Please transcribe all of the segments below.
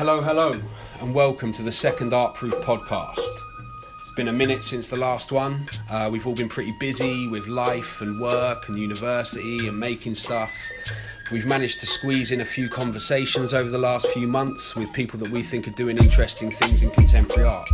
Hello, hello, and welcome to the second Art Proof podcast. It's been a minute since the last one. Uh, we've all been pretty busy with life and work and university and making stuff. We've managed to squeeze in a few conversations over the last few months with people that we think are doing interesting things in contemporary art.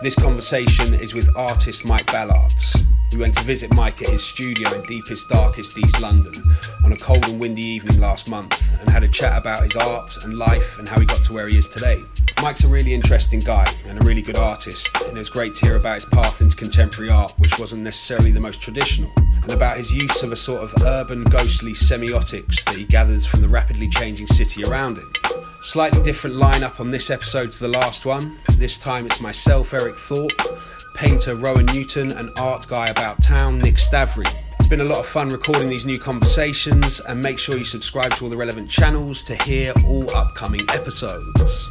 This conversation is with artist Mike Ballards. We went to visit Mike at his studio in deepest, darkest East London on a cold and windy evening last month and had a chat about his art and life and how he got to where he is today. Mike's a really interesting guy and a really good artist, and it was great to hear about his path into contemporary art, which wasn't necessarily the most traditional, and about his use of a sort of urban, ghostly semiotics that he gathers from the rapidly changing city around him. Slightly different lineup on this episode to the last one. This time it's myself, Eric Thorpe, painter Rowan Newton, and art guy about town, Nick Stavry. It's been a lot of fun recording these new conversations, and make sure you subscribe to all the relevant channels to hear all upcoming episodes.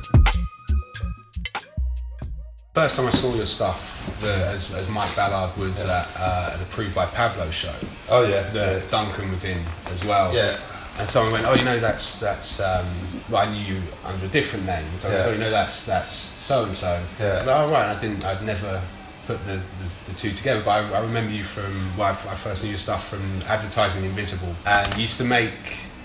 First time I saw your stuff, the, as, as Mike Ballard was at uh, an Approved by Pablo show, Oh yeah. the Duncan was in as well. Yeah. And someone went, "Oh, you know that's that's." Um, well, I knew you under a different name. So I Yeah. went, "Oh, you know that's that's so and so." Yeah. Oh right. I didn't. I'd never put the, the, the two together. But I, I remember you from. Well, I, I first knew your stuff from advertising Invisible, and you used to make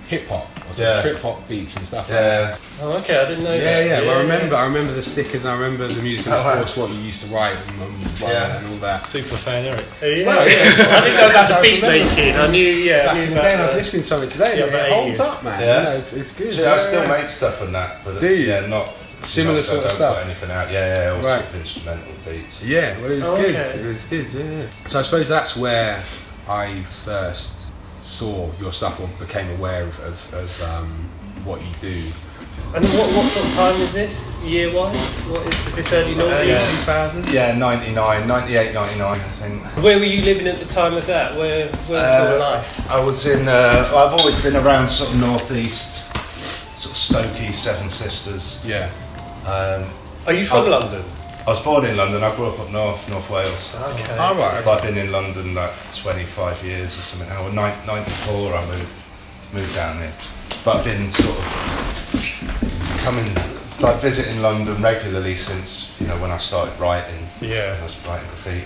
hip hop or some Yeah. trip hop beats and stuff. like Yeah. Oh, okay, I didn't know yeah, that. yeah. Well, I remember. I remember the stickers. and I remember the music, and Oh, of wow. course, what you used to write and, and, Yeah. and all that. Super fan, Eric. Yeah. Well, yeah. I didn't know about So the beat remember- making. I knew, yeah, I Back knew in the day, I was listening to something today. Yeah, and but it holds ages. up, man. Yeah. You know, it's, it's good. See, I still yeah. make stuff on that, but Do you? yeah, not Similar sort of stuff? Anything out? Yeah, yeah, all Right. sort of instrumental beats. Yeah, well, it was Oh, good. okay. It was good, yeah. So I suppose that's where I first saw your stuff or became aware of, of, of um, what you do. And what, what sort of time is this, year wise? What is, is this early Uh, noughties? yeah. 2000? Yeah, 99, 98, 99, I think. Where were you living at the time of that? Where, where was your Uh, life? I was in. Uh, I've always been around sort of northeast, sort of Stokey, Seven Sisters. Yeah. Um, Are you from I- London? I was born in London. I grew up up north, North Wales. Okay. All right. But I've been in London like 25 years or something. now. Well, 94 I moved moved down here. But I've been sort of coming, like visiting London regularly since, you know, when I started writing. Yeah. I was writing graffiti.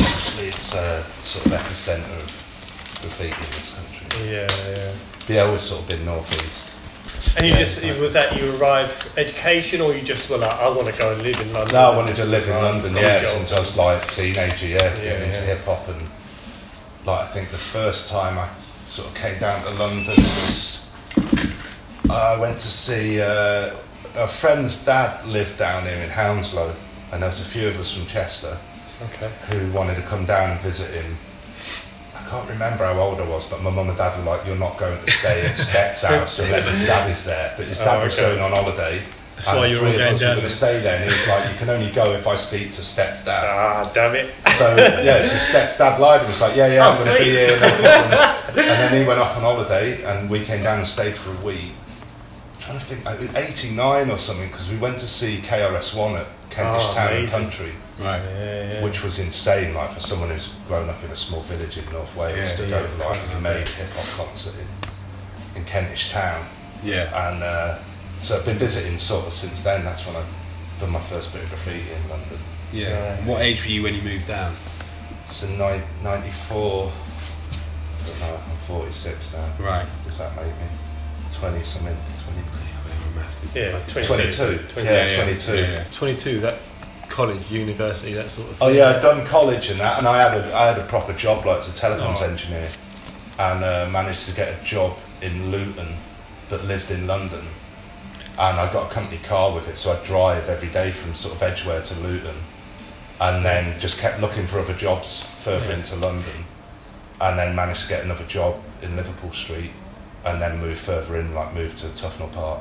Obviously it's uh, sort of epicentre of graffiti in this country. Yeah, yeah. Yeah, I've always sort of been northeast. And you Yeah. just, was that you arrived education or you just were like, I want to go and live in London? No, I wanted to live in London, yeah, since I was like a teenager, yeah, Yeah, getting into yeah. hip hop and like I think the first time I sort of came down to London was I went to see uh, a friend's dad lived down here in Hounslow, and there was a few of us from Chester Okay. who wanted to come down and visit him. I can't remember how old I was, but my mum and dad were like, "You're not going to stay at Stet's house unless his dad is there." But his dad Oh, was okay. going on holiday. That's and why you were three all of going us were down going to stay there, and he was like, "You can only go if I speak to Stet's dad." Ah, damn it. So yeah, so Stet's dad lied and was like, "Yeah, yeah, Oh, I'm going to be here." No and then he went off on holiday, and we came down and stayed for a week. I'm trying to think, it was '89 or something, because we went to see KRS One at Kentish Oh, Town and. Country, Right. Yeah, yeah. which was insane. Like for someone who's grown up in a small village in North Wales Yeah, to yeah, go to like crazy. a made hip hop concert in, in Kentish Town, Yeah. and uh, so I've been visiting sort of since then. That's when I done my first bit of graffiti in London. Yeah. Right. What age were you when you moved down? It's in nine- 94. I don't know, I'm 46 now. Right. Does that make me 20 something? 22? Whatever maths is. Yeah, 22. 22. Yeah, 22. Yeah, yeah. 22, that college, university, that sort of thing. Oh yeah, I'd done college and that, and I had a, I had a proper job like as a telecoms Oh. engineer, and uh, managed to get a job in Luton, but lived in London, and I got a company car with it, so I'd drive every day from sort of Edgware to Luton, and then just kept looking for other jobs further into London, and then managed to get another job in Liverpool Street, and then move further in, like move to Tufnell Park.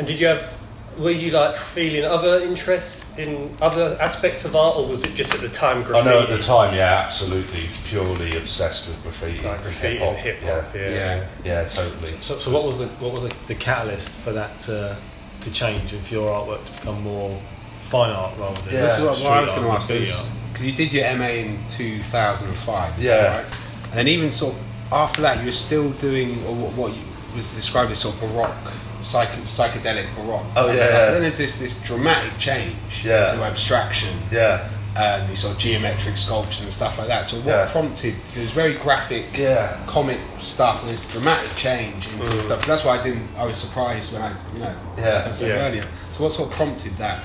And did you have, were you like feeling other interests in other aspects of art or was it just at the time I graffiti? know at the time, yeah, absolutely, purely obsessed with graffiti, Like graffiti hip-hop, and hip yeah. hop, yeah. Yeah. Yeah, totally. So, so what was the what was the, the catalyst for that to, to change and for your artwork to become more fine art rather than Yeah. This is what, what I was going to ask. graffiti? Because you did your MA in 2005. Yeah. Right? And then even sort of after that, you were still doing, or what, what you, was described as sort of baroque, psych- psychedelic baroque. Oh, And yeah, like- yeah. Then there's this this dramatic change Yeah. to abstraction Yeah, and these sort of geometric sculptures and stuff like that. So what Yeah. prompted? It was very graphic. yeah. Comic stuff, and there's dramatic change into the stuff. That's why I didn't. I was surprised when I, you know, Yeah. I said Yeah. earlier. So what sort of prompted that?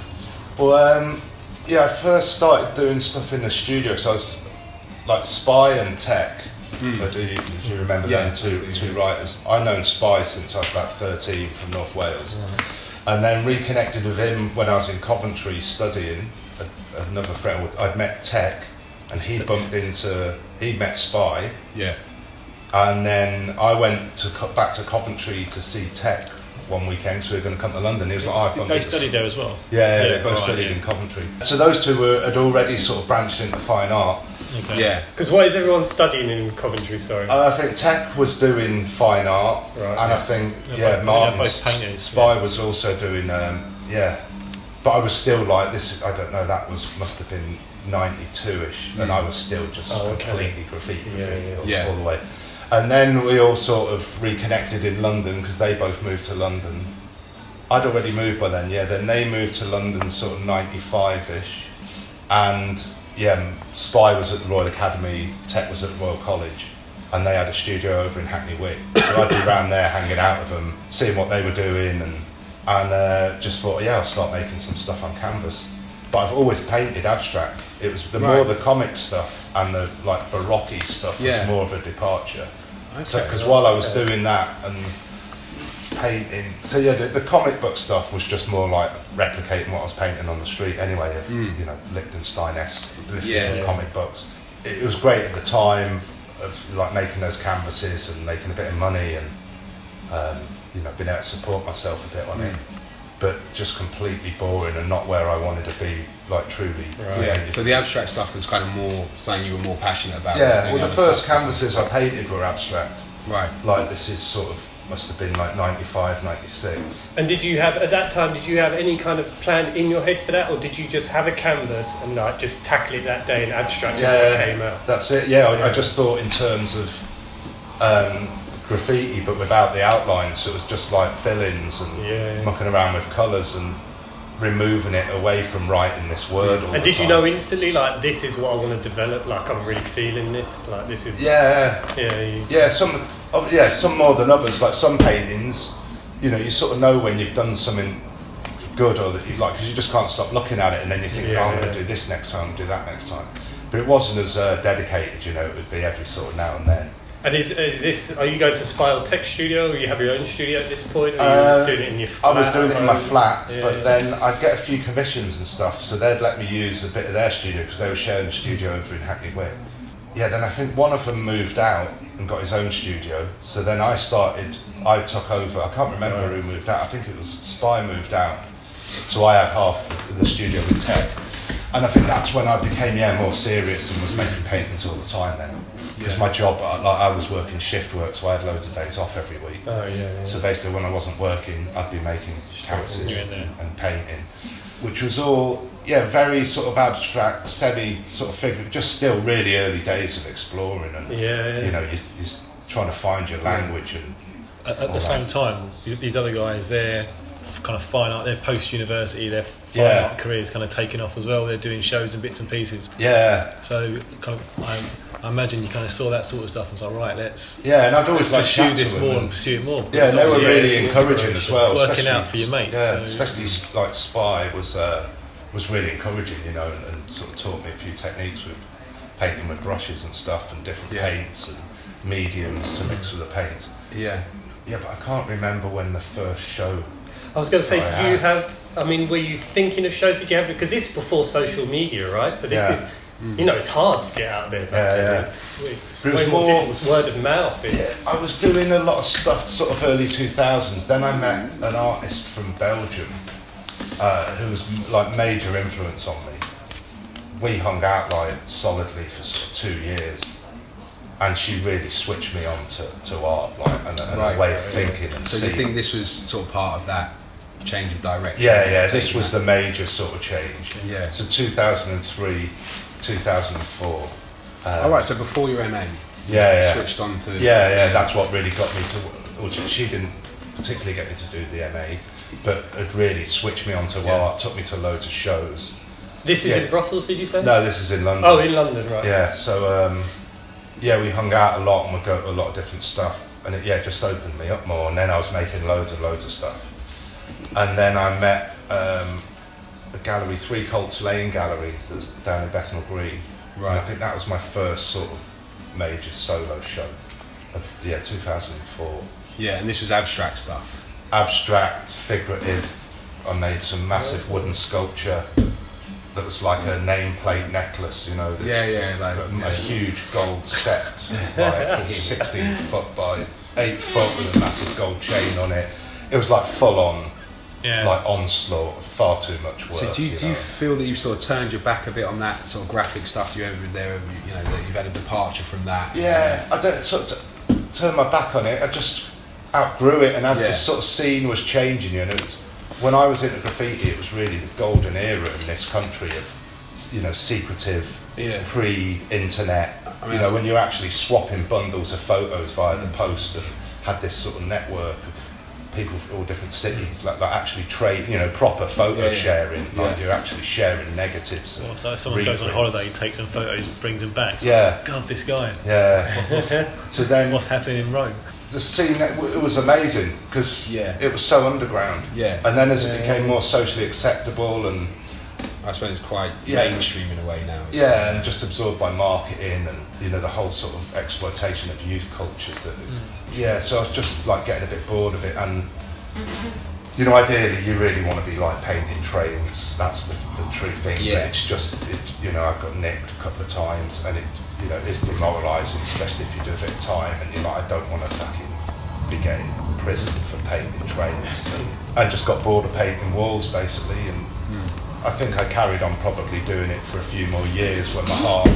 Well, um, yeah, I first started doing stuff in the studio because I was like Spy and Tech. Mm. I do, you, remember. Yeah, them two two writers? I've known Spy since I was about thirteen from North Wales, and then reconnected with him when I was in Coventry studying. A, another friend, with, I'd met Tech, and he bumped into he met Spy, Yeah. and then I went to back to Coventry to see Tech one weekend. So we were going to come to London. He was like, oh, I bumped They into studied there as well. yeah, yeah, Yeah, they both right, studied yeah. in Coventry. So those two were, had already sort of branched into fine art. Okay. Yeah. Because what is everyone studying in Coventry? Sorry. Uh, I think Tech was doing fine art, Right, and I think They're yeah, both- Martin's painters, Spy yeah. was also doing um, yeah. But I was still like this. I don't know. That was must have been ninety two ish, and I was still just Oh, okay. completely graffiti, Yeah, graffiti yeah. all, Yeah. all the way. And then we all sort of reconnected in London because they both moved to London. I'd already moved by then, yeah. Then they moved to London sort of 95 ish. And yeah, Spy was at the Royal Academy, Tech was at Royal College. And they had a studio over in Hackney Wick. So I'd be around there hanging out with them, seeing what they were doing, and, and uh, just thought, yeah, I'll start making some stuff on canvas. But I've always painted abstract. It was the more the comic stuff and the like baroque stuff was more of a departure. Because while I was Okay. doing that and painting, so yeah, the, the comic book stuff was just more like replicating what I was painting on the street anyway, of Mm. you know Lichtenstein esque, lifted Yeah, from yeah. comic books. It, was great at the time of like making those canvases and making a bit of money and um, you know being able to support myself a bit on it. But just completely boring and not where I wanted to be, like truly. Right. Yeah. So the abstract stuff was kind of more something you were more passionate about. yeah. Well, the other first canvases I painted were abstract. Right. like this is sort of must have been like 95 96 And did you have at that time? Did you have any kind of plan in your head for that, or did you just have a canvas and like just tackle it that day and abstract just came out? that's it yeah I, I just thought in terms of um, graffiti but without the outlines so it was just like fill-ins and Yeah, yeah. mucking around with colours and removing it away from writing this word And did you know instantly like this is what I want to develop? Like I'm really feeling this. Like this is yeah yeah. You, yeah some of yeah some more than others like some paintings you know you sort of know when you've done something good or that you like because you just can't stop looking at it and then you think Yeah, oh, I'm going to do this next time do that next time but it wasn't as uh, dedicated you know it would be every sort of now and then And is, is this? Are you going to Spile Tech Studio? Or you have your own studio at this point? Or are Uh, doing it in your I was doing it in my flat Yeah, but yeah. then I'd get a few commissions and stuff so they'd let me use a bit of their studio because they were sharing a studio over in Hackney Wick yeah then I think one of them moved out and got his own studio so then I started I took over I can't remember who moved out I think it was Spy moved out so I had half of the studio with Tech and I think that's when I became yeah more serious and was making paintings all the time then because Yeah. my job I- like I was working shift work so I had loads of days off every week Oh yeah. yeah. so basically, when I wasn't working, I'd be making canvases You're in there. and painting, which was all yeah, very sort of abstract, semi sort of figure. Just still really early days of exploring, and yeah, yeah. you know, you're, you're trying to find your language and At, at the same time, these other guys, they're kind of fine art. They're post university. Their fine Yeah. art careers kind of taking off as well. They're doing shows and bits and pieces. yeah, So kind of, I, I imagine you kind of saw that sort of stuff and was like, right, let's yeah. And I'd always like pursue chat this more and- and pursue it more. Yeah, and they were really encouraging as well. It's working especially- out for your mates, Yeah, so- especially like Spy was uh, was really encouraging, you know, and, and sort of taught me a few techniques with painting with brushes and stuff, and different Yeah. paints and mediums to mix with the paint. Yeah. Yeah, but I can't remember when the first show. I was going to say, Oh, did you have? I mean, were you thinking of shows? Did you have? Because this is before social media, right? So this Yeah. is, you know, it's hard to get out there. Yeah, yeah. It's, it's it was way more, more- difficult. It's word of mouth. It's Yeah, I was doing a lot of stuff, sort of early two thousands. Then I met an artist from Belgium, uh, who was like major influence on me. We hung out like solidly for sort of two years, and she really switched me on to, to art, like and, a- and Right, a way of thinking and So do you think this was sort of part of that change of direction? Yeah, yeah, this Taking was the major sort of change. Yeah. So 2003, 2004. Uh, All right. So before your MA, Yeah, yeah. switched on to Yeah, yeah, that's what really got me to which she didn't particularly get me to do the MA, but had really switched me onto well Yeah. art, took me to loads of shows. This is Yeah. in Brussels, did you say? No, this is in London. Oh, in London, right. Yeah, so um, yeah, we hung out a lot and we'd go to a lot of different stuff, and it yeah just opened me up more. And then I was making loads and loads of stuff, and then I met um, a gallery, Three Colts Lane Gallery, that was down in Bethnal Green. And I think that was my first sort of major solo show of yeah 2004. Yeah, and this was abstract stuff. Abstract, figurative. I made some massive wooden sculpture that was like a nameplate necklace, you know. Yeah, yeah, like a, a huge gold set, like 16 foot by 8 foot with a massive gold chain on it. It was like full on, Yeah. like onslaught, far too much work. So do you, do know. you feel that you've sort of turned your back a bit on that sort of graphic stuff? You ever there? You know that you've had a departure from that. Yeah, I don't sort of t- turn my back on it. I just outgrew it, and as Yeah. the sort of scene was changing, you know, it when I was into graffiti, it was really the golden era in this country of, you know, secretive, Yeah. pre-internet. I mean, you know, when you're actually swapping bundles of photos via the post, and had this sort of network of people from all different cities, like, like actually trade, you know, proper photo Yeah, yeah. sharing. Like Yeah. you're actually sharing negatives. Well, so if someone goes on holiday, takes some photos, brings them back. It's Yeah. like, God, this guy. Yeah. so then What's happening in Rome? the scene it was amazing because Yeah. it was so underground Yeah. and then as it Yeah. became more socially acceptable and I suppose it's quite Yeah. mainstream in a way now. yeah and just absorbed by marketing and you know the whole sort of exploitation of youth cultures that mm. yeah so I was just like getting a bit bored of it and you know ideally you really want to be like painting trains that's the, the true thing Yeah. but it's just it, you know I got nicked a couple of times and it you know it's demoralising especially if you do a bit of time and you're like I don't want to fucking be getting prison for painting trains mm. I just got bored of painting walls basically and mm. I think I carried on probably doing it for a few more years when my heart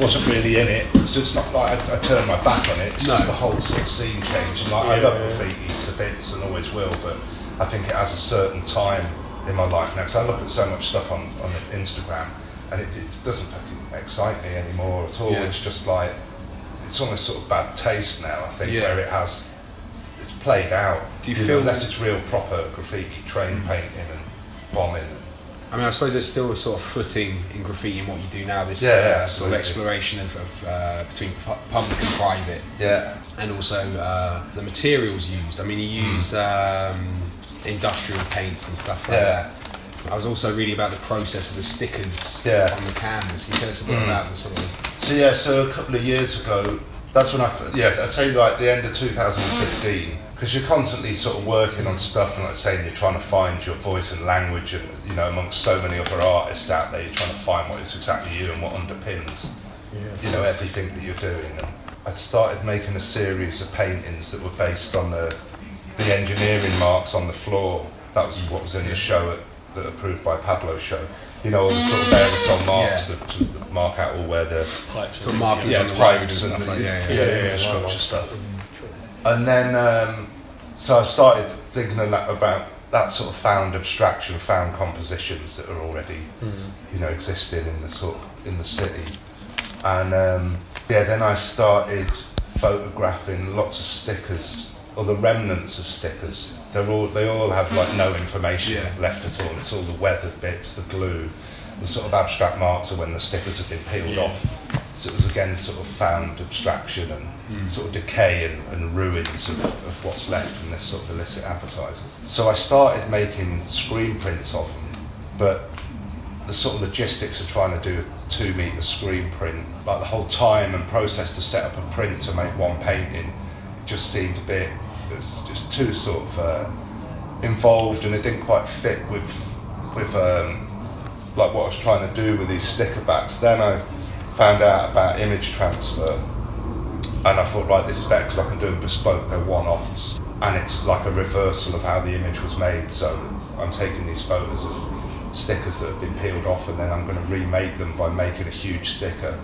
wasn't really in it so it's not like I, I turned my back on it it's No. just the whole sort of scene changed and like I Yeah, love yeah. graffiti to bits and always will but I think it has a certain time in my life now because I look at so much stuff on, on Instagram and it, it doesn't fucking excite me anymore at all Yeah. it's just like it's almost sort of bad taste now I think Yeah. where it has it's played out Do you know, feel- unless it's real proper graffiti train mm. painting and bombing and I mean, I suppose there's still a sort of footing in graffiti in what you do now. This Yeah, yeah, uh, sort of exploration of, of uh, between pu- public and private, yeah and also uh, the materials used. I mean, you use um, industrial paints and stuff like Yeah. that. I was also reading about the process of the stickers Yeah. on the canvas. Can you tell us a bit Mm. about the sort of So yeah, so a couple of years ago, that's when I yeah I'd say like the end of 2015 because you're constantly sort of working on stuff and like saying you're trying to find your voice and language and you know amongst so many other artists out there you're trying to find what is exactly you and what underpins you know everything that you're doing and I started making a series of paintings that were based on the the engineering marks on the floor that was what was in the show at, the approved by Pablo show you know all the sort of aerosol marks Yeah. that, to mark out all where the Pipes. Sort of markings yeah, on the road pipes and and, stuff the, like yeah, that, yeah, yeah. infrastructure Yeah, stuff. And then, um, so I started thinking about that sort of found abstraction, found compositions that are already, you know, existing in the sort of in the city. And um, yeah, then I started photographing lots of stickers or the remnants of stickers. They're all they all have like no information Yeah. left at all. It's all the weathered bits, the glue, the sort of abstract marks are when the stickers have been peeled Yeah. off. So it was again sort of found abstraction and sort of decay and, and ruins of, of what's left from this sort of illicit advertising. So I started making screen prints of them, but the sort of logistics of trying to do a two metre screen print, like the whole time and process to set up a print to make one painting, it just seemed a bit, it was just too sort of uh, involved and it didn't quite fit with, with um, like what I was trying to do with these sticker backs. Then I found out about image transfer and I thought, right, this is better because I can do them bespoke, they're one offs. And it's like a reversal of how the image was made. So I'm taking these photos of stickers that have been peeled off and then I'm going to remake them by making a huge sticker,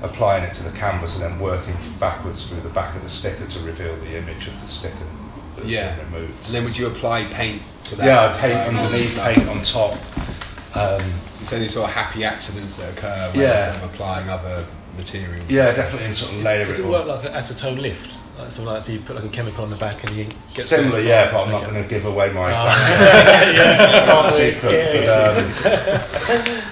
applying it to the canvas and then working backwards through the back of the sticker to reveal the image of the sticker Yeah. been removed. And then would you apply paint to that? yeah, I'd paint underneath, paint on top. Um, It's only sort of happy accidents that occur when Yeah. sort of applying other materials. yeah, definitely, and sort of layer Does it it work like an acetone lift? Like something like so you put like a chemical on the back and you get Similar, yeah, but I'm not Okay. going to give away my exact with- secret. yeah, but, um,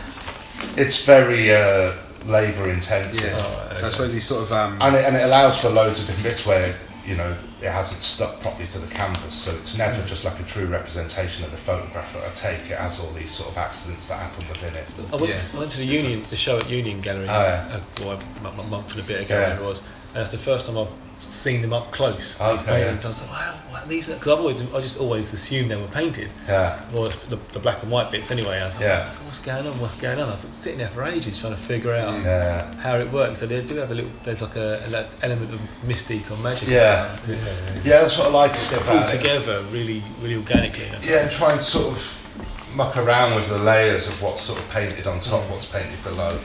it's very uh, labour intensive. Yeah. Oh, So I suppose these sort of um, And it, and it allows for loads of different bits where you know it hasn't stuck properly to the canvas, so it's never just like a true representation of the photograph that I take. It has all these sort of accidents that happen within it. I went, Yeah. I went to the Union, the show at Union Gallery, Oh, yeah. uh, well, a m- a month and a bit ago, Yeah. it was, and that's the first time I've seen them up close. these Okay, paintings. I was like, wow, what are these? Because I've always, I just always assumed they were painted, Yeah, or the, the black and white bits. Anyway, I was like, Yeah. Oh what's going on? What's going on? I was sitting there for ages trying to figure out yeah, how it works. So they do have a little. There's like a, an element of mystique or magic. Yeah. about it. yeah. That's what I like They're about pulled it. together really, really organically. Yeah, and try and sort of muck around with the layers of what's sort of painted on top, what's painted below.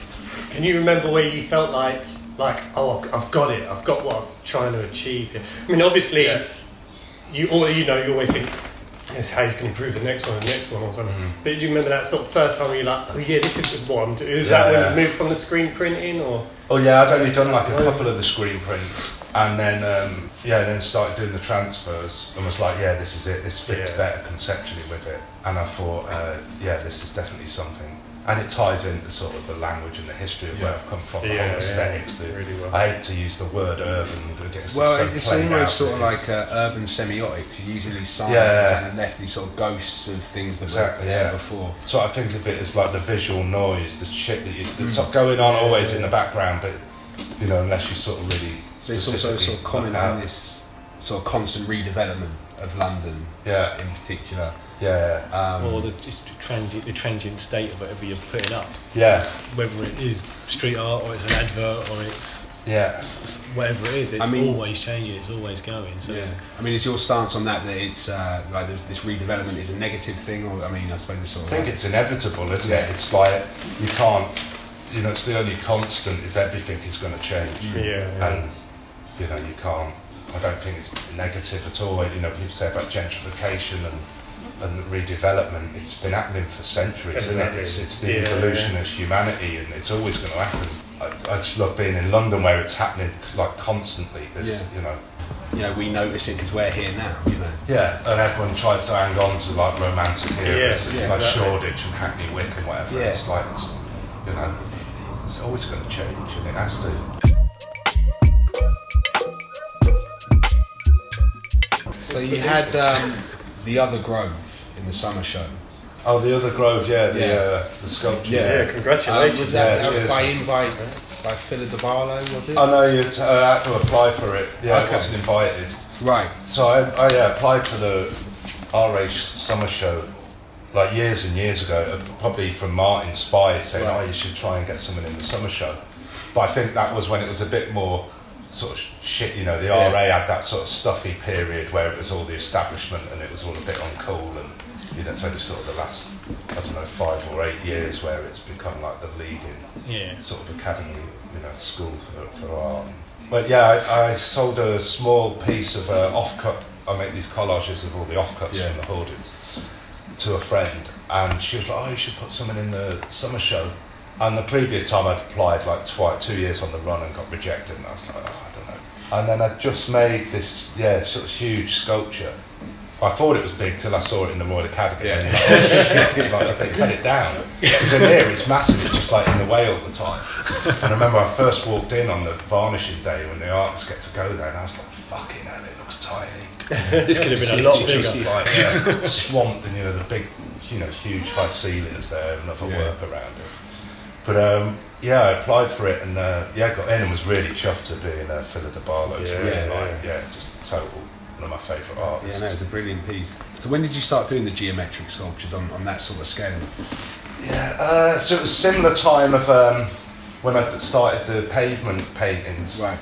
Can you remember where you felt like, like, oh, I've, I've got it. I've got what I'm trying to achieve here. I mean, obviously, Yeah. you all, you know, you always think this is how you can improve the next one, and the next one, or something. Mhm. But do you remember that sort of first time where you're like, oh yeah, this is what I'm doing? Is Yeah, that when yeah. you moved from the screen printing, or? Oh yeah, I'd only done like a couple of the screen prints, and then um, yeah, then started doing the transfers, and was like, yeah, this is it. This fits Yeah. better conceptually with it, and I thought, uh, yeah, this is definitely something, and it ties into sort of the language and the history of where I've come from, the Yeah, whole aesthetics. The, Really well. I hate to use the word urban. It gets well, so it's almost sort of like uh, urban semiotics. Using these signs Yeah. that kind of left these sort of ghosts of things that Exactly, were there yeah. before. So I think of it as like the visual noise, the shit that you, that's Mm. going on always Yeah, in the background, but you know, unless you sort of really. So it's also sort of comment look on this sort of constant redevelopment of London Yeah, in particular. Yeah, Um, or the just transient, the transient state of whatever you're putting up, yeah, whether it is street art or it's an advert or it's, yeah. it's- it's whatever it is. It's I mean- always changing. It's always going. So yeah. I mean, is your stance on that that it's uh, like this- redevelopment is a negative thing, or I mean, I suppose it's sort I of think like- it's inevitable, isn't Yeah. it? It's like you can't, you know, it's the only constant is everything is going to change, Mm. Yeah, yeah. and you know you can't. I don't think it's negative at all. You know, people say about gentrification and and redevelopment. It's been happening for centuries, isn't it? It's it's the Yeah, evolution yeah. of humanity, and it's always going to happen. I, I just love being in London where it's happening like constantly. There's, Yeah. you know, you know we notice it because we're here now. You know. yeah, and everyone tries to hang on to like romantic eras, Yes, yeah, like exactly. Shoreditch and Hackney Wick and whatever. Yeah. It's like it's, you know, it's always going to change, and it has to. So you had um, the other Grove in the summer show. Oh, the other Grove, yeah, the Yeah. uh, the sculpture. Yeah. Yeah, Um, congratulations. was that, Yeah, that was by invite by Philip de Barlow, was it? I know you t- uh, had to apply for it. Yeah, I Okay. wasn't invited. right. So I, I yeah, applied for the RA summer show like years and years ago, uh, probably from Martin Spy saying, Right. "Oh, you should try and get someone in the summer show." But I think that was when it was a bit more sort of shit. You know, the Yeah. RA had that sort of stuffy period where it was all the establishment and it was all a bit uncool, and you know, it's only sort of the last I don't know five or eight years where it's become like the leading yeah. sort of academy, you know, school for, for art. But yeah, I, I sold a small piece of uh, offcut. I make these collages of all the offcuts Yeah. from the hoardings to a friend, and she was like, "Oh, you should put something in the summer show." And the previous time I'd applied like twice, two years on the run and got rejected, and I was like, "Oh, I don't know." And then I just made this, yeah, sort of huge sculpture. I thought it was big till I saw it in the Royal Academy. Yeah. And like, oh, shit. Like they cut it down. Because in here it's massive. It's just like in the way all the time. And I remember I first walked in on the varnishing day when the artists get to go there, and I was like, "Fucking hell, it looks tiny." This could have been a lot bigger. just like, yeah, swamped, and you know the big, you know, huge high ceilings there, and other Yeah. work around it. But um, yeah, I applied for it, and uh, yeah, got in and was really chuffed to be in uh, Phyllida Barlow's Yeah, really yeah, like, yeah, just total one of my favourite Yeah, artists. no, it's a brilliant piece. So when did you start doing the geometric sculptures on, on that sort of scale? Yeah, uh, so it was similar time of um, when I started the pavement paintings. Right.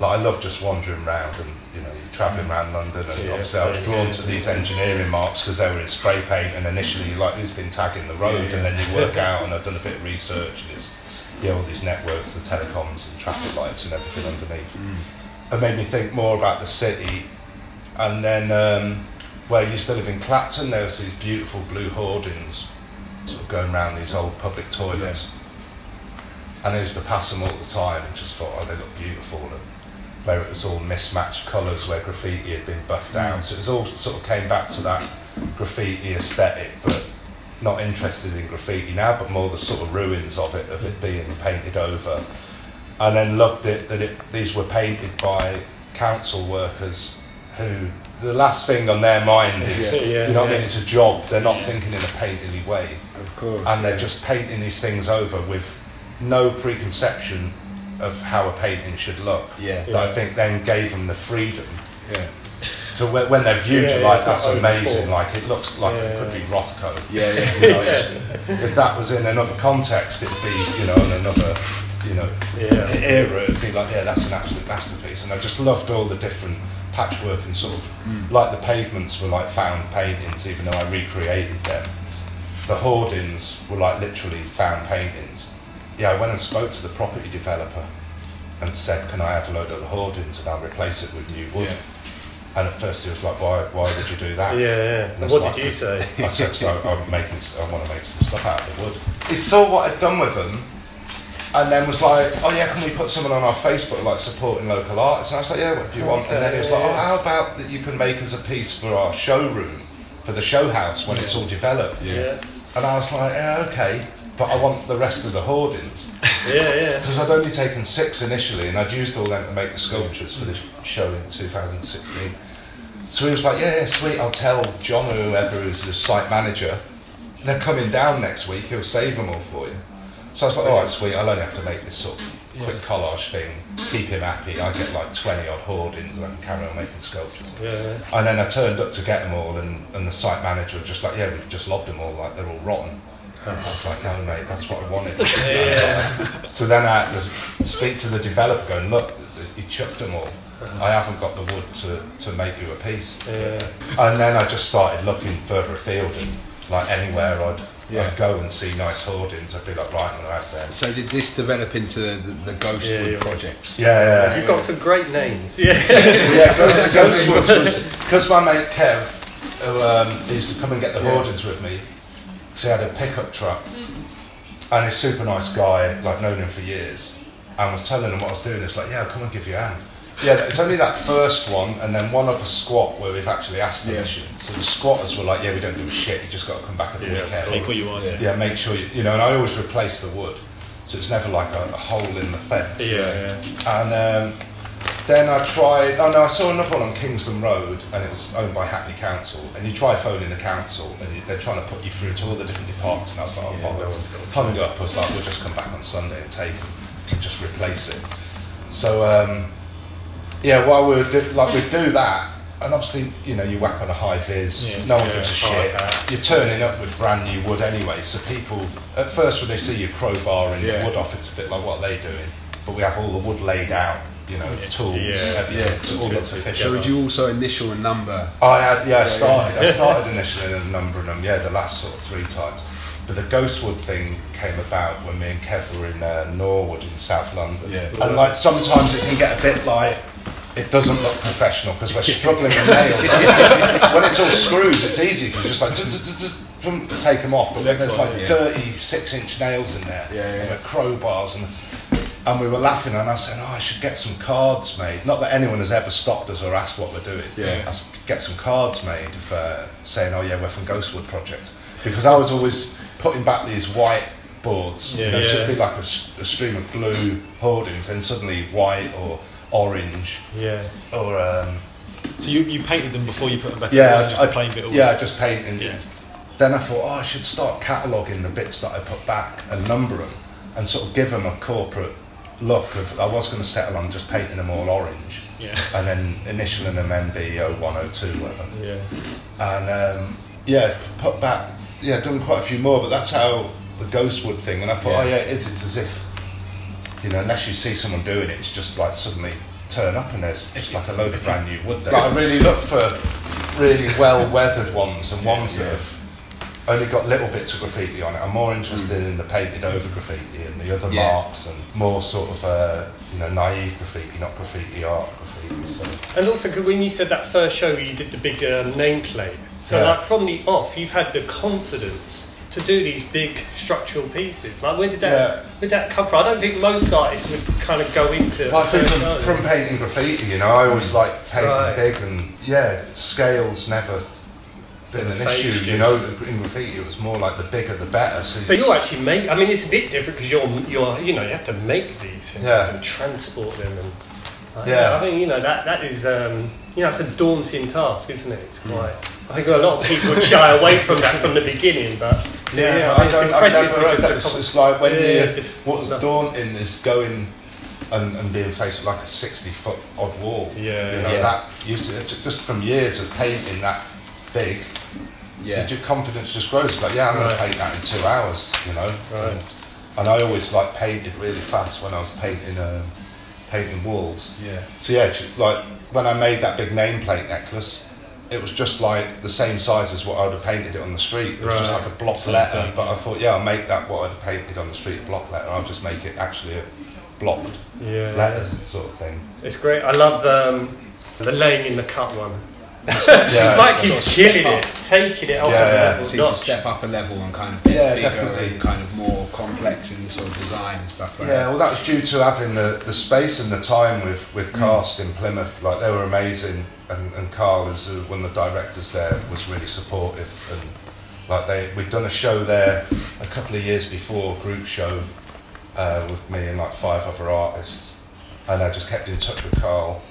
Like I love just wandering around and you know you're travelling around London and Yeah, obviously I was same. drawn to these engineering marks because they were in spray paint and initially you're like who's been tagging the road Yeah, yeah. and then you work out and I've done a bit of research and it's yeah all these networks, the telecoms and traffic lights and everything underneath. It made me think more about the city and then um, where I used to live in Clapton there was these beautiful blue hoardings sort of going around these old public toilets and I used to pass them all the time and just thought oh they look beautiful and where it was all mismatched colours, where graffiti had been buffed out. So it was all sort of came back to that graffiti aesthetic, but not interested in graffiti now, but more the sort of ruins of it, of it being painted over. And then loved it that it, these were painted by council workers who the last thing on their mind is, Yeah, yeah, you know what I mean, it's a job. They're not thinking in a painterly way Of course. and they're just painting these things over with no preconception of how a painting should look. Yeah. That I think then gave them the freedom. Yeah. So when, when they're viewed, you're like, that's amazing. Like it looks like it could be Rothko. Yeah, yeah. You know, if that was in another context, it'd be, you know, in another, you know, era, it'd be like, yeah, that's an absolute masterpiece. And I just loved all the different patchwork and sort of, hmm. like the pavements were like found paintings, even though I recreated them. The hoardings were like literally found paintings. Yeah, I went and spoke to the property developer and said, can I have a load of the hoardings and I'll replace it with new wood. Yeah. And at first he was like, why, why would you do that? Yeah, yeah. What like did you say? I said, so I'm making, I want to make some stuff out of the wood. He saw what I'd done with them, and then was like, oh yeah, can we put someone on our Facebook like supporting local artists? And I was like, yeah, what do you want? And then he was like, oh, how about that you can make us a piece for our showroom, for the show house when it's all developed? Yeah. And I was like, yeah, okay, but I want the rest of the hoardings. Yeah, yeah. Because I'd only taken six initially, and I'd used all them to make the sculptures for the show in 2016. So he was like, yeah, yeah, sweet, I'll tell John or whoever is the site manager. They're coming down next week, he'll save them all for you. So I was like, all right, sweet, I'll only have to make this sort of quick collage thing, keep him happy. I get like 20 odd hoardings and I can carry on making sculptures. Yeah. And then I turned up to get them all, and, and the site manager was just like, yeah, we've just lobbed them all, like they're all rotten. I was like, no, mate, that's what I wanted. Yeah. So then I had to speak to the developer, going, look, he chucked them all. I haven't got the wood to, to make you a piece. Yeah. And then I just started looking further afield, and like anywhere I'd, Yeah. I'd go and see nice hoardings, I'd be like, right, I'm going to have them. So did this develop into the, the Ghostwood Yeah, yeah. project? Yeah, yeah. You've got some great names. Yeah. yeah, Ghost, Ghostwoods was because my mate Kev, who um, he used to come and get the hoardings with me, because he had a pickup truck, and he's a super nice guy, like known him for years, and was telling him what I was doing. It's like, yeah, I'll come and give you a hand. Yeah, it's only that first one, and then one other squat where we've actually asked Yeah. permission. So the squatters were like, yeah, we don't give a shit. You just got to come back at the Yeah, weekend. Take what you want. Yeah. Yeah, make sure you, you know. And I always replace the wood, so it's never like a, a hole in the fence. Yeah. And um, then I tried. Oh no, I saw another one on Kingsland Road, and it was owned by Hackney Council. And you try phoning the council, and you, they're trying to put you through to all the different departments. And I was like, oh, Yeah, no bollocks. one's Hung up. I was like, we'll just come back on Sunday and take them and just replace it. So um, yeah, while we would do, like we'd do that. And obviously, you know, you whack on a high vis, Yeah. no one Yeah, gives a shit. hat. You're turning up with brand new wood anyway, so people, at first when they see you crowbar and Yeah. your wood off, it's a bit like, what are they doing? But we have all the wood laid out, you know, tools, Yeah. everything, Yeah, so it all to- looks to- So would you also initial a number? I had, yeah, I started. I started initialing in a number of them. Yeah, the last sort of three times. But the Ghostwood thing came about when me and Kev were in uh, Norwood in South London. Yeah. And like sometimes it can get a bit like it doesn't look professional because we're struggling with nails. when it's all screws, it's easy. You can just like take them off. But when there's like dirty six-inch nails in there, Yeah, yeah. and with crowbars and. And we were laughing, and I said, "Oh, I should get some cards made." Not that anyone has ever stopped us or asked what we're doing. Yeah. I s- get some cards made for saying, "Oh yeah, we're from Ghostwood Project," because I was always putting back these white boards. you Yeah, know, so it'd be like a stream of blue hoardings, and suddenly white or orange Yeah. or um, So you, you painted them before you put them back. yeah, in, it wasn't just I, a plain bit of yeah, wood? just painting. Yeah. Then I thought, oh, I should start cataloguing the bits that I put back and number them, and sort of give them a corporate look. Of I was going to settle on just painting them all orange, Yeah. and then initialing them MB 0102, whatever. Yeah. and um, yeah, put back, yeah, done quite a few more, but that's how the Ghostwood thing. And I thought, Yeah. oh yeah, it is. It's as if, you know, unless you see someone doing it, it's just like suddenly turn up and there's it's like a load of brand new wood there. But I really look for really well weathered ones and ones that have only got little bits of graffiti on it. I'm more interested in the painted over graffiti and the other Yeah. marks and more sort of uh, you know naive graffiti, not graffiti art graffiti. So And also, 'cause when you said that first show, you did the big um, nameplate. So, Yeah. like from the off, you've had the confidence to do these big structural pieces? Like, where did that Yeah. where did that come from? I don't think most artists would kind of go into. Well, I think from, from painting graffiti, you know, I always like painting Right. big and yeah, scale's never been an issue. phased You know, in graffiti it was more like the bigger the better. So But you're actually make. I mean, it's a bit different because you're you're you know you have to make these things Yeah. and transport them and. uh, Yeah. I think you know that that is um, you know it's a daunting task, isn't it? It's quite. I think a lot of people shy away from that from the beginning, but yeah, I but it's don't, I've impressive never to just that. It's, it's like when Yeah, you, just- what's no. daunting is going and, and being faced with like a 60 foot odd wall. Yeah, You know, yeah. that used to, just from years of painting that big, Yeah. your confidence just grows. It's like, yeah, I'm going to paint that in two hours, you know. Right. And, and I always like painted really fast when I was painting um, painting walls. Yeah. So yeah, like when I made that big nameplate necklace, it was just like the same size as what I would have painted it on the street. It was just like a block Same letter. thing, but I thought, yeah, I'll make that what I'd have painted on the street, a block letter. I'll just make it actually a blocked yeah, letters sort of thing. it's great. I love um, the laying in the cut one. Yeah. Mike keeps killing it, taking it off Yeah, the yeah. level Seem to notch. step up a level and kind of get Yeah, bigger definitely. and kind of more complex in the sort of design and stuff like Yeah, that. well, that was due to having the, the space and the time with, with KARST in Plymouth. Like, they were amazing. And, and Carl, as uh, one of the directors there, was really supportive. And, like, they we'd done a show there a couple of years before, group show, uh, with me and, like, five other artists. And I just kept in touch with Carl.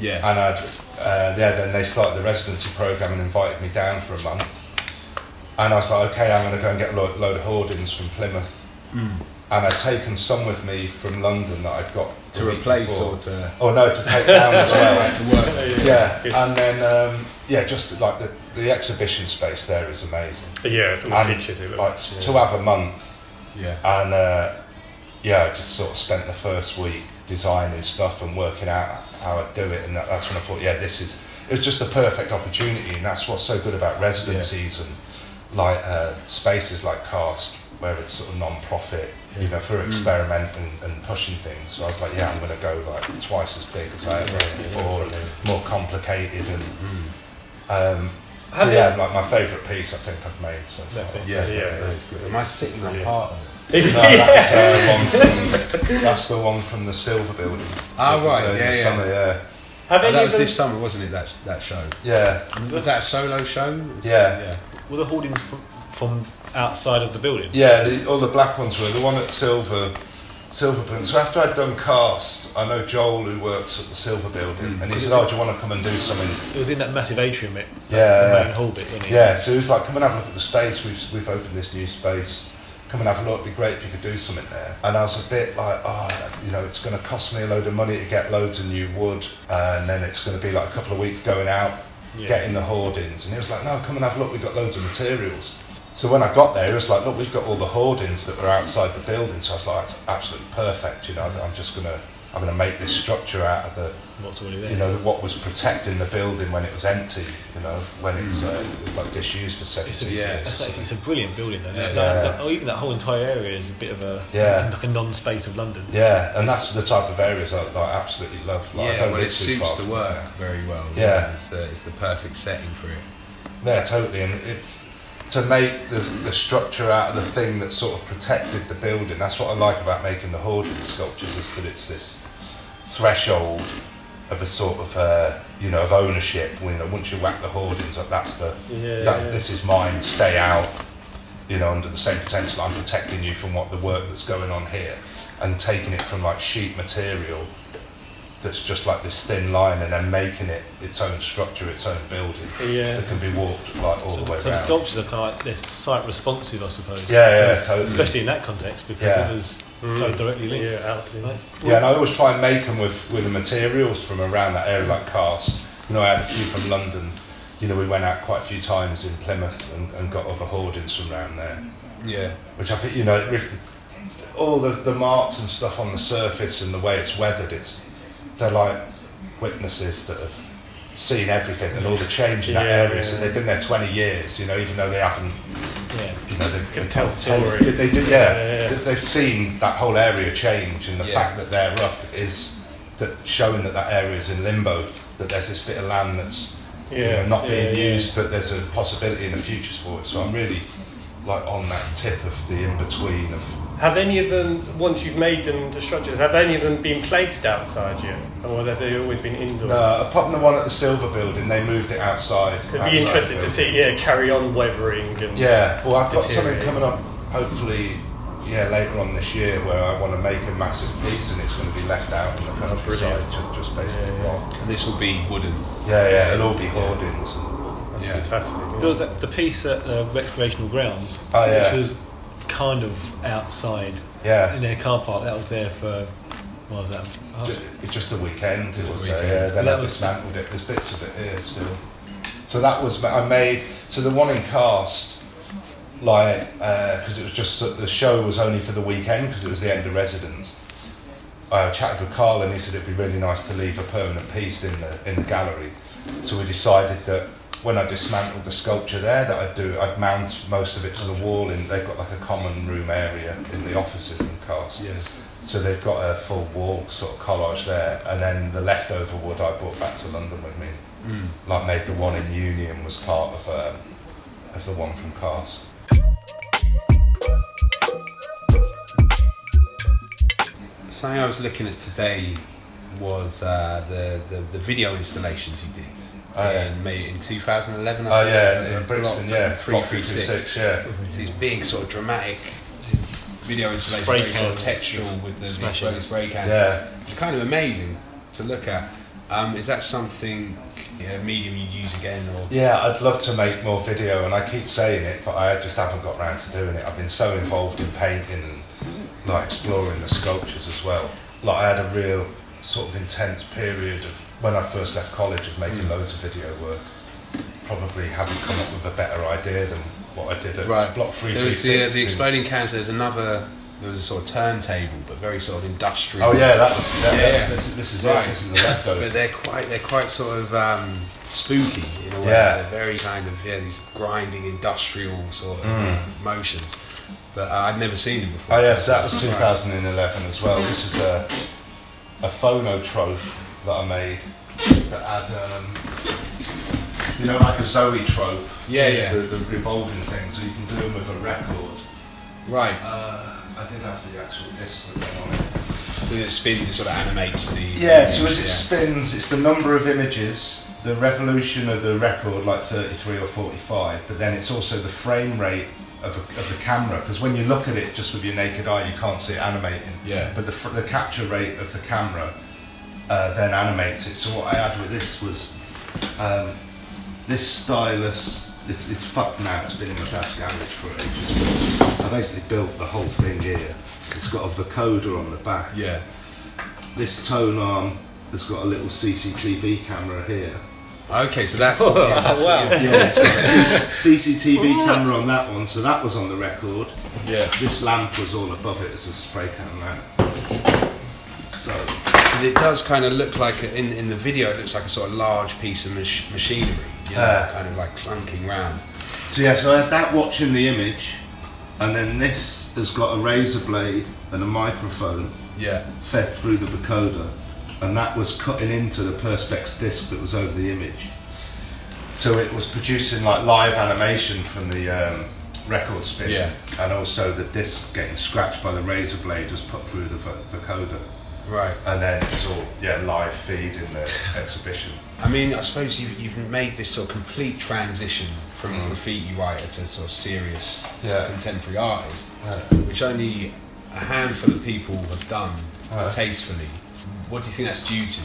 Yeah. And I'd, uh, yeah, then they started the residency program and invited me down for a month. And I was like, okay, I'm going to go and get a load, load of hoardings from Plymouth. And I'd taken some with me from London that I'd got to replace before. or to, Oh no, to take down as well. to work. Yeah, Good. and then um, yeah, just like the, the exhibition space there is amazing. Yeah, from the And pictures it like looks. to have a month, Yeah. and uh, yeah, I just sort of spent the first week designing stuff and working out how I'd do it, and that, that's when I thought, yeah, this is it was just a perfect opportunity, and that's what's so good about residencies and like uh, spaces like KARST, where it's sort of non-profit, you know, for experiment and, and pushing things. So I was like, yeah, I'm going to go like twice as big as I ever was before, and more complicated, and um, so Have yeah, you- like my favourite piece I think I've made so far. That's it. Yeah. Yeah, that's good. Am I sitting on Brilliant. part of it? No, that's, uh, from, that's the one from the Silver Building. Ah, It was, right, uh, in yeah, the yeah. Summer, yeah. Have Oh, that was this summer, wasn't it? That that show. Yeah, Was that a solo show? Yeah. Yeah. Were the hoardings from, from outside of the building? yeah. The, all the black ones were the one at Silver, Silver. So after I'd done KARST, I know Joel who works at the Silver Building, mm. and he said, "Oh, do you want to come and do something?" It was in that massive atrium bit. Yeah, The main hall bit, wasn't it? Yeah, so he was like, come and have a look at the space. We've, we've opened this new space. Come and have a look. It'd be great if you could do something there. And I was a bit like, oh, you know, it's going to cost me a load of money to get loads of new wood. and then it's going to be like a couple of weeks going out, Yeah. getting the hoardings. And he was like, no, come and have a look. We've got loads of materials. So when I got there, it was like, look, we've got all the hoardings that were outside the building. So I was like, that's absolutely perfect. You know, I'm just going to, I'm going to make this structure out of the, What's already there? you know, what was protecting the building when it was empty, you know, when it's uh, it was like disused for 70 It's a, Yeah. years. that's, it's a brilliant building. Though. Yeah, That- yeah. that- or even that whole entire area is a bit of a Yeah. like a non-space of London. Yeah, and that's the type of areas I, I absolutely love. Like, I yeah, don't well, live it too suits the from work there. very well. Yeah. It's, uh, it's the perfect setting for it. Yeah, totally. And it's to make the, the structure out of the thing that sort of protected the building. That's what I like about making the hoarding sculptures is that it's this threshold of a sort of uh, you know of ownership. You know, once you whack the hoardings up, that's the Yeah, that, yeah. this is mine. Stay out. You know, under the same potential, I'm protecting you from what the work that's going on here, and taking it from like sheet material that's just like this thin line, and then making it its own structure, its own building Yeah. that can be walked like all So, the way so the around. sculptures are kind of like they're site responsive, I suppose. Yeah, yeah, Because- totally. Especially in that context because Yeah. it was so mm. directly linked. Yeah, out to Right? Yeah, and I always try and make them with, with the materials from around that area, like KARST. You know, I had a few from London. You know, we went out quite a few times in Plymouth and, and got other hoardings from around there, Yeah. which I think, you know, it ref- all the, the marks and stuff on the surface and the way it's weathered, it's they're like witnesses that have seen everything and all the change in that Yeah, area. So they've been there 20 years, you know, even though they haven't Yeah. you know, they Can tell stories. They, do, yeah, Yeah, yeah. They- they've seen that whole area change, and the Yeah. fact that they're up is that showing that that area is in limbo. That there's this bit of land that's you know, not yeah, being yeah. used, but there's a possibility in the futures for it. So I'm really like on that tip of the in between of Have any of them, once you've made them the structures, have any of them been placed outside yet, or have they always been indoors? uh, apart from the one at the Silver Building, they moved it outside. It'd outside be the interested to see, yeah, carry on weathering and Yeah, well, I've got something coming up, hopefully, yeah, later on this year, where I want to make a massive piece, and it's going to be left out in the countryside, brilliant. just, just basically Yeah, yeah. rock. And this will be wooden. Yeah, yeah, it'll all be hoardings. And, Yeah. fantastic. yeah. There was that, the piece at the recreational grounds, Oh, yeah. which was kind of outside yeah, in their car park. That was there for what was that? Oh, Ju- it's just a weekend. It Just a was weekend. there. Yeah, then That I was- dismantled it. There's bits of it here still. So that was I made. So the one in cast, like, uh, because it was just the show was only for the weekend because it was the end of residence. I chatted with Carl and he said it'd be really nice to leave a permanent piece in the in the gallery. So we decided that when I dismantled the sculpture there, that I'd do I'd mount most of it to the wall. In they've got like a common room area in the offices in cast. Yeah. So they've got a full wall sort of collage there, and then the leftover wood I brought back to London with me. Mm. Like made the one in Union was part of um, of the one from Cast. Something I was looking at today was uh, the, the the video installations he did. Oh, yeah. in, May, in 2011. I Oh think. yeah, in, Uh, in Brixton, yeah, three Block three six. 336, yeah. It's These big sort of dramatic video installations, Spray very sort of cans. textural with the, the Smashing. exploding spray cans. Yeah. It's kind of amazing to look at. Um, is that something, you know, medium you'd use again, or Yeah, I'd love to make more video, and I keep saying it, but I just haven't got round to doing it. I've been so involved in painting and like exploring the sculptures as well. Like I had a real sort of intense period of when I first left college of making Mm. loads of video work. Probably haven't come up with a better idea than what I did at right? Block Three There was the, uh, the exploding cans. There's another. There was a sort of turntable, but very sort of industrial. Oh yeah, that was yeah. Yeah, yeah. This, is- this is Right. it. This is the leftover. But they're quite they're quite sort of um, spooky in a way. Yeah. They're very kind of yeah these grinding industrial sort of Mm. motions. But uh, I'd never seen them before. Oh yes, that was Right. 2011 as well. This is a a phonotrope that I made that had um, you know like a zoetrope. Yeah, yeah. The, the revolving thing, so you can do them with a record. Right. Uh, I did have the actual disc with them on it. So it spins. It sort of animates the. Yeah, so as it yeah. spins, it's the number of images, the revolution of the record, like 33 or 45, but then it's also the frame rate of, a, of the camera, because when you look at it just with your naked eye, you can't see it animating. Yeah. But the, fr- the capture rate of the camera uh, then animates it. So what I had with this was um, this stylus. It's, it's fucked now. It's been in my dad's garage for ages. I basically built the whole thing here. It's got a vocoder on the back. Yeah. This tone arm has got a little CCTV camera here. Okay, so that's. yeah, that's wow. Yeah, it's got a CCTV camera on that one, so that was on the record. yeah. This lamp was all above it as a spray can lamp. So, Because it does kind of look like a, in in the video. It looks like a sort of large piece of mach- machinery. You know, Yeah. kind of like clunking round. so yeah, so I had that watching the image, and then this has got a razor blade and a microphone Yeah. fed through the vocoder, and that was cutting into the Perspex disc that was over the image. So it was producing like live animation from the um, record spin, Yeah. and also the disc getting scratched by the razor blade was put through the vo- vocoder, Right. and then it's all yeah live feed in the exhibition. I mean, I suppose you've, you've made this sort of complete transition from a Mm. graffiti writer to sort of serious Yeah. contemporary artist, Uh, which only a handful of people have done Uh. tastefully. What do you think that's due to?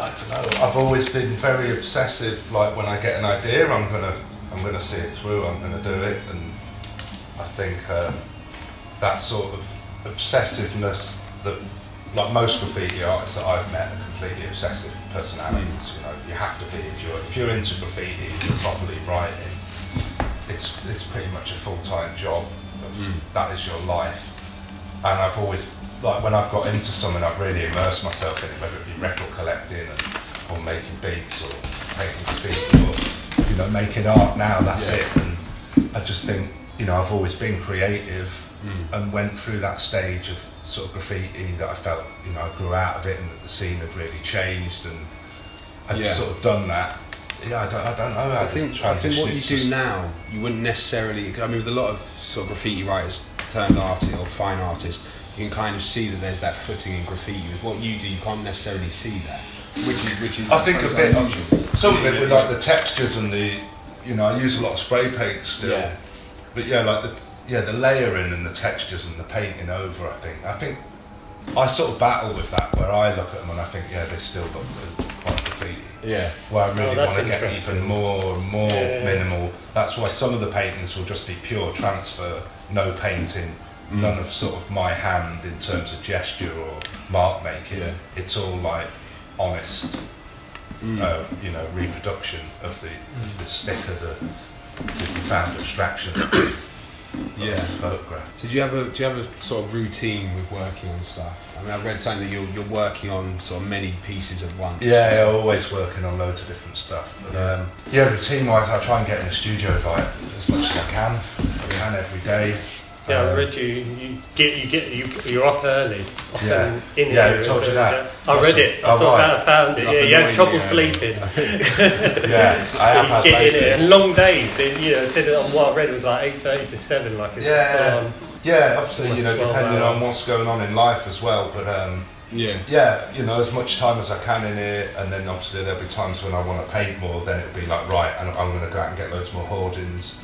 I don't know. I've always been very obsessive. Like when I get an idea, I'm gonna I'm gonna see it through. I'm gonna do it, and I think um, that sort of obsessiveness that like most graffiti artists that I've met are completely obsessive personalities. You know, you have to be if you're if you're into graffiti, if you're properly writing. It's it's pretty much a full time job. Mm. That is your life, and I've always like when I've got into something, I've really immersed myself in it, whether it be record collecting and, or making beats or painting graffiti or you know making art. Now that's Yeah. it, and I just think you know I've always been creative Mm. and went through that stage of sort of graffiti that I felt you know I grew out of it and that the scene had really changed and I'd Yeah. sort of done that yeah, I don't, I don't know I think, I think what you do now, you wouldn't necessarily. I mean, with a lot of sort of graffiti writers turned artist or fine artists, you can kind of see that there's that footing in graffiti. With what you do, you can't necessarily see that, which is which is. I think a bit, unusual. some of it with like the textures and the, you know, I use a lot of spray paint still. Yeah. But yeah, like the yeah the layering and the textures and the painting over. I think I think I sort of battle with that where I look at them and I think yeah they still look good, quite graffiti. Yeah. Where I Oh, really that's want to get even more and more Yeah. minimal. That's why some of the paintings will just be pure transfer, no painting, Mm. none of sort of my hand in terms of gesture or mark making. Yeah. It's all like honest Mm. uh, you know, reproduction of the of the sticker, the, the found abstraction Yeah. photograph. So do you have a do you have a sort of routine with working on stuff? I mean, I've read something that you're you're working on sort of many pieces at once. Yeah, yeah, always working on loads of different stuff. But, um, yeah, routine wise, I try and get in the studio like as much as I can, if I can every day. Yeah, I Um, read you. You get you get you. You're up early. Often Yeah. In Yeah, here, who told you that? I read it. I Oh, thought right. that I found it. Like Yeah, you had trouble area. sleeping. Yeah, I have so had get in it and long days. It, you know, said that what I read it was like eight thirty to seven. Like it's Yeah. full on. Yeah, obviously, you know, depending hours. on what's going on in life as well. But um, Yeah. yeah, you know, as much time as I can in it, and then obviously there'll be times when I want to paint more. Then it'll be like, right, I'm, I'm going to go out and get loads more hoardings.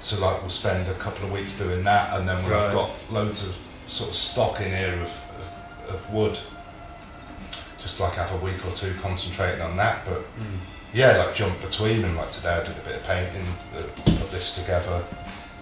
So like, we'll spend a couple of weeks doing that, and then when I've Right. got loads of sort of stock in here of, of, of wood, just like have a week or two concentrating on that. But Mm. yeah, like jump between them. Like today, I did a bit of painting, uh, put this together.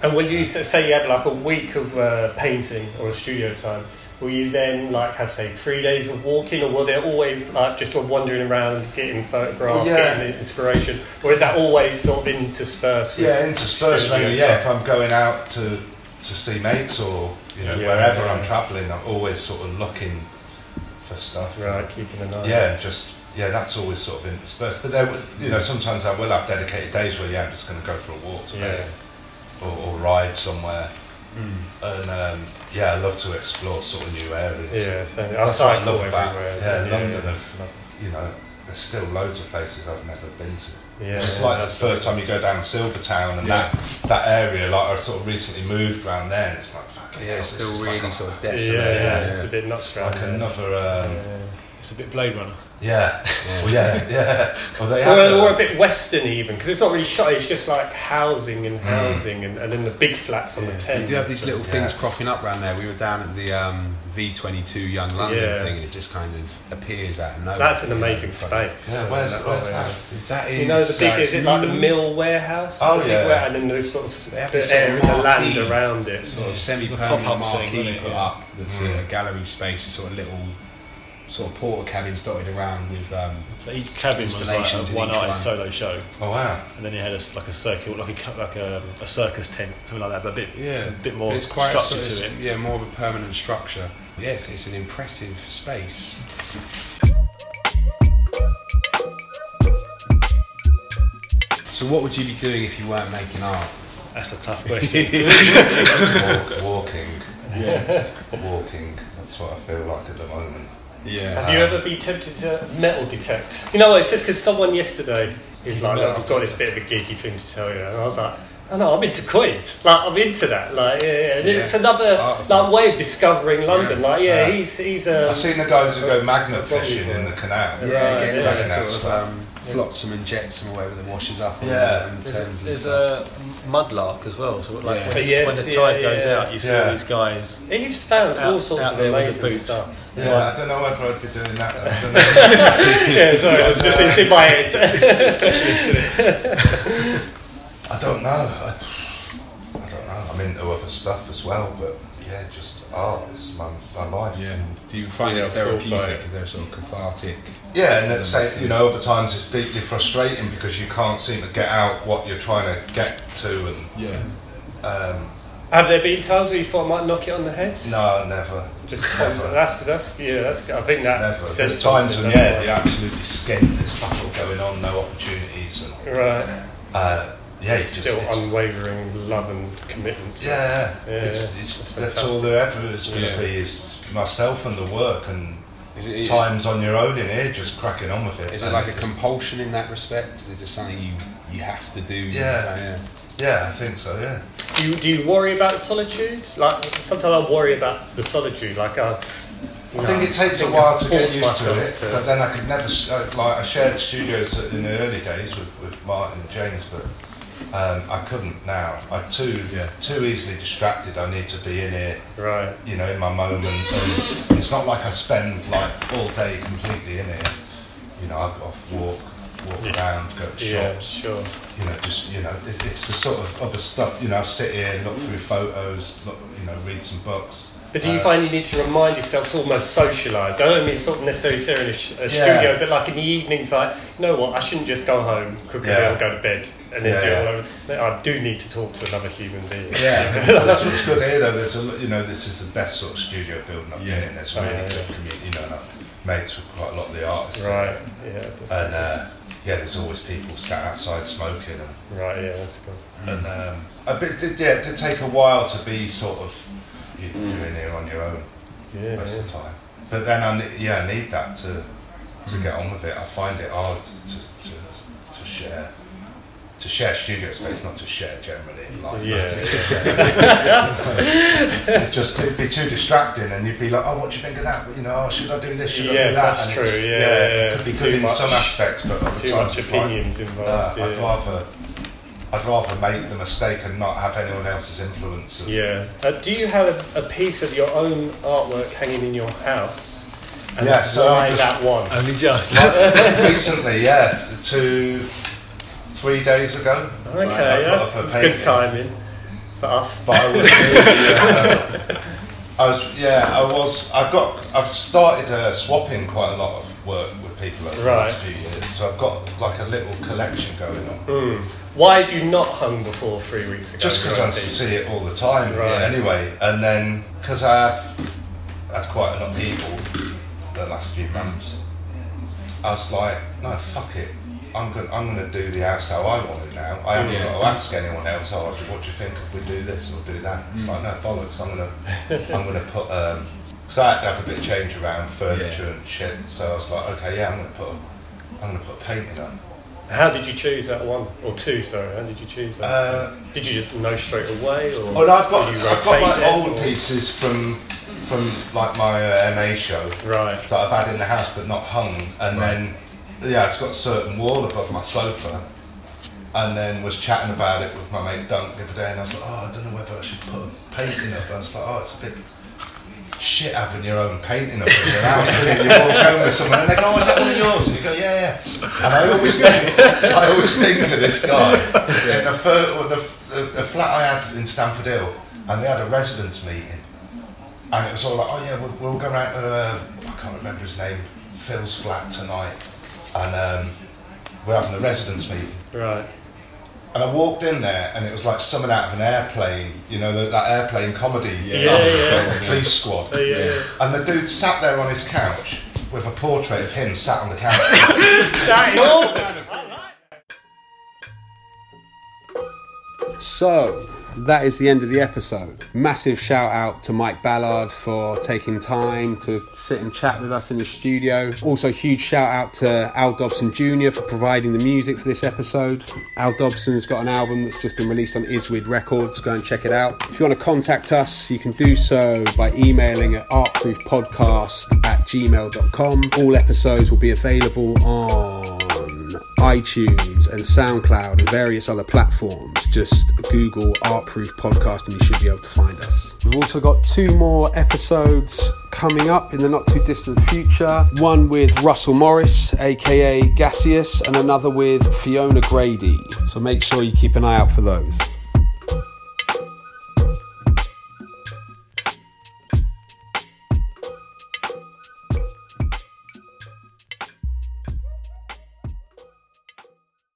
And will you say you had like a week of uh, painting or a studio time? Will you then like have say three days of walking, or will there always like just sort of wandering around, getting photographs, Yeah. getting inspiration, or is that always sort of interspersed? with Yeah, interspersed mainly. Yeah, time? if I'm going out to to see mates or you know Yeah, wherever yeah. I'm travelling, I'm always sort of looking for stuff. Right, keeping an eye. on Yeah, just yeah, that's always sort of interspersed. But there, you know, sometimes I will have dedicated days where yeah, I'm just going to go for a walk today or, or ride somewhere. Mm. And um, yeah, I love to explore sort of new areas. Yeah, so I That's what I cycle love about- everywhere. yeah, London have- You know, there's still loads of places I've never been to. Yeah, it's yeah, like the absolutely. first time you go down Silvertown and Yeah. that that area, like I sort of recently moved around there, and it's like fucking Yeah, hell, it's still really like, sort of Yeah, desolate. yeah, yeah, it's a bit nuts like there. another. Um, Yeah. It's a bit Blade Runner. Yeah, Yeah. well, yeah, yeah. Well, they have. Or, a- or a bit western even, because it's not really shot. It's just like housing and housing, and, and then the big flats on the You Thames. do have these little Yeah. things cropping up around there. We were down at the um, V22 Young London Yeah. thing, and it just kind of appears out of nowhere. That's an amazing it's space. yeah, where's, where's yeah. that? That is. You know the big uh, is it like the mm, mill warehouse? Oh, The big yeah. ware- and then there's sort of the this sort of area, the land around it. Sort of semi-permanent pop-up marquee thing, isn't it? put Yeah. up. That's Mm. a gallery space with sort of little sort of porta cabins dotted around with. Um, So each cabin was like a in one each artist one. solo show, Oh wow. and then you had a, s- like a circle, like a like a, a circus tent, something like that, but a bit yeah, a bit more But it's quite structure sort of- to it. Yeah, more of a permanent structure. Yes, it's an impressive space. So, what would you be doing if you weren't making art? That's a tough question. Walk, walking. Yeah, Walking. That's what I feel like at the moment. Yeah. Have you ever been tempted to metal detect? You know, it's just because someone yesterday is like, Metal I've got this bit of a geeky thing to tell you, and I was like. Oh no, I'm into coins. Like I'm into that. Like yeah, yeah. Yeah. it's another Art. like way of discovering London. Yeah. Like yeah, Yeah. he's he's uh, I've seen the guys who go magnet fishing in the canal. Yeah, Right, getting yeah. like Looking at a sort stuff. of um, flotsam and jetsam or whatever that washes up. Yeah. the- on the There's, a, and there's a mudlark as well. So like Yeah. when, Yes, when the yeah, tide goes yeah. out, you see Yeah. all these guys. he's found all sorts out of there with amazing boots. stuff. Yeah, I don't know whether I'd be doing that. I don't know. yeah, sorry, it's just it's in my head. I don't know. I, I don't know. I'm into other stuff as well, but yeah, just art is my, my life. Yeah. Do you find Yeah, it absorbed by therapeutic? it. Is there a sort of cathartic? Yeah, and let's say, you know, other times it's deeply frustrating because you can't seem to get out what you're trying to get to. And Yeah. um, Have there been times where you thought I might knock it on the head? no, never. Just Never. constant. That's that's yeah. That's I think that Never. says There's times when, yeah, it? you're absolutely skint, there's fuck all going on, no opportunities. And, Right. uh, yeah, it's just. Still it's- unwavering love and commitment. to. Yeah, Yeah, it's, it's, That's that's all there ever is going to Yeah. be is myself and the work, and Is it- times on your own in here, just cracking on with it. Is it And like a compulsion in that respect? Is it just something you, you have to do? Yeah. Oh, yeah. Yeah, I think so. Yeah. Do you, do you worry about solitude? Like sometimes I worry about the solitude. Like I, I think it takes a while to get force used to myself it, to- but then I could never uh, like I shared studios in the early days with, with Martin and James, but um, I couldn't now. I'm too Yeah. too easily distracted. I need to be in here, Right. you know, in my moment. And it's not like I spend like all day completely in here. You know, I off walk, walk Yeah. around, go to Yeah. shops. Sure. You know, just you know, it, it's the sort of other stuff. You know, I sit here, look through photos, look, you know, read some books. But do you Uh, find you need to remind yourself to almost socialise? I don't mean sort of necessarily a, sh- a Yeah. studio, but like in the evenings, like, you know what, I shouldn't just go home, cook a Yeah. meal, go to bed, and then Yeah, do it all over. I do need to talk to another human being. Yeah, that's what's good here though. There's a, you know, this is the best sort of studio building I've been in. There's really yeah, good community, you know, and I've mates with quite a lot of the artists. Right. Yeah. definitely. And uh, yeah, there's always people sat outside smoking, and, right. Yeah. That's cool. and um, a bit. Did, yeah, it did take a while to be sort of you, you're in here on your own Yeah. most yeah. of the time. But then I ne- yeah, I need that to to mm. get on with it. I find it hard to to, to share. To share studio space, not to share generally in life. Yeah, yeah. It'd just it'd be too distracting, and you'd be like, "Oh, what do you think of that? You know, oh, should I do this? Should I do that?" that's And true, it's- yeah, it yeah, could be too good in much- some aspects, but other Too times much it's like, opinions "Nah, involved. I'd yeah. rather I'd rather make the mistake and not have anyone else's influence. Yeah. Uh, do you have a, a piece of your own artwork hanging in your house? And Yeah, so why just- that one? Only just. Recently, yeah, two, three days ago. Okay, I put that's, that's good timing for us. But I was, really, uh, I was, yeah, I was. I've got, I've started uh, swapping quite a lot of work with people over the last few years. So I've got like a little collection going on. Mm. Why had you not hung before three weeks ago? Just because I see it all the time, Right. yeah, anyway. And then because I have had quite an upheaval the last few months, I was like, no, fuck it. I'm going, I'm going to do the house how I want it now. I haven't Yeah. got to ask anyone else. Oh, what do you think if we do this or do that? It's like no bollocks. I'm going to, I'm going to put. Um, Cause I had to have a bit of change around furniture Yeah. and shit. So I was like, okay, yeah, I'm going to put, a, I'm going to put a painting up. How did you choose that one or two? Sorry, how did you choose that? Uh, did you just know straight away, or Oh no, I've got I've got like old or- pieces from from like my uh, MA show Right. that I've had in the house but not hung, and then yeah, it's got a certain wall above my sofa, and then was chatting about it with my mate Dunk the other day, and I was like, oh, I don't know whether I should put a painting up. I was like, oh, it's a bit. Shit, having your own painting up in your house, isn't? You walk home with someone and they go, "Oh, is that one of yours?" And you go, "Yeah, yeah." And I always think, I always think of this guy in the, fir- the, the flat I had in Stamford Hill, and they had a residents meeting, and it was all like, "Oh yeah, we'll, go round to uh, I can't remember his name, Phil's flat tonight," and um, we're having a residents meeting. Right. And I walked in there, and it was like something out of an airplane, you know, the, that airplane comedy, Yeah. Yeah, yeah. Police Squad. Uh, yeah, Yeah. yeah. And the dude sat there on his couch with a portrait of him sat on the couch. That is awesome. So, that is the end of the episode. Massive shout out to Mike Ballard for taking time to sit and chat with us in the studio. Also, huge shout out to Al Dobson Jr. for providing the music for this episode. Al Dobson's got an album that's just been released on Iswid Records. Go and check it out. If you want to contact us, you can do so by emailing at artproofpodcast at gmail.com. All episodes will be available on iTunes and SoundCloud and various other platforms. Just Google Artproof Podcast and you should be able to find us. We've also got two more episodes coming up in the not too distant future. One with Russell Morris, aka Gaseous, and another with Fiona Grady. So make sure you keep an eye out for those.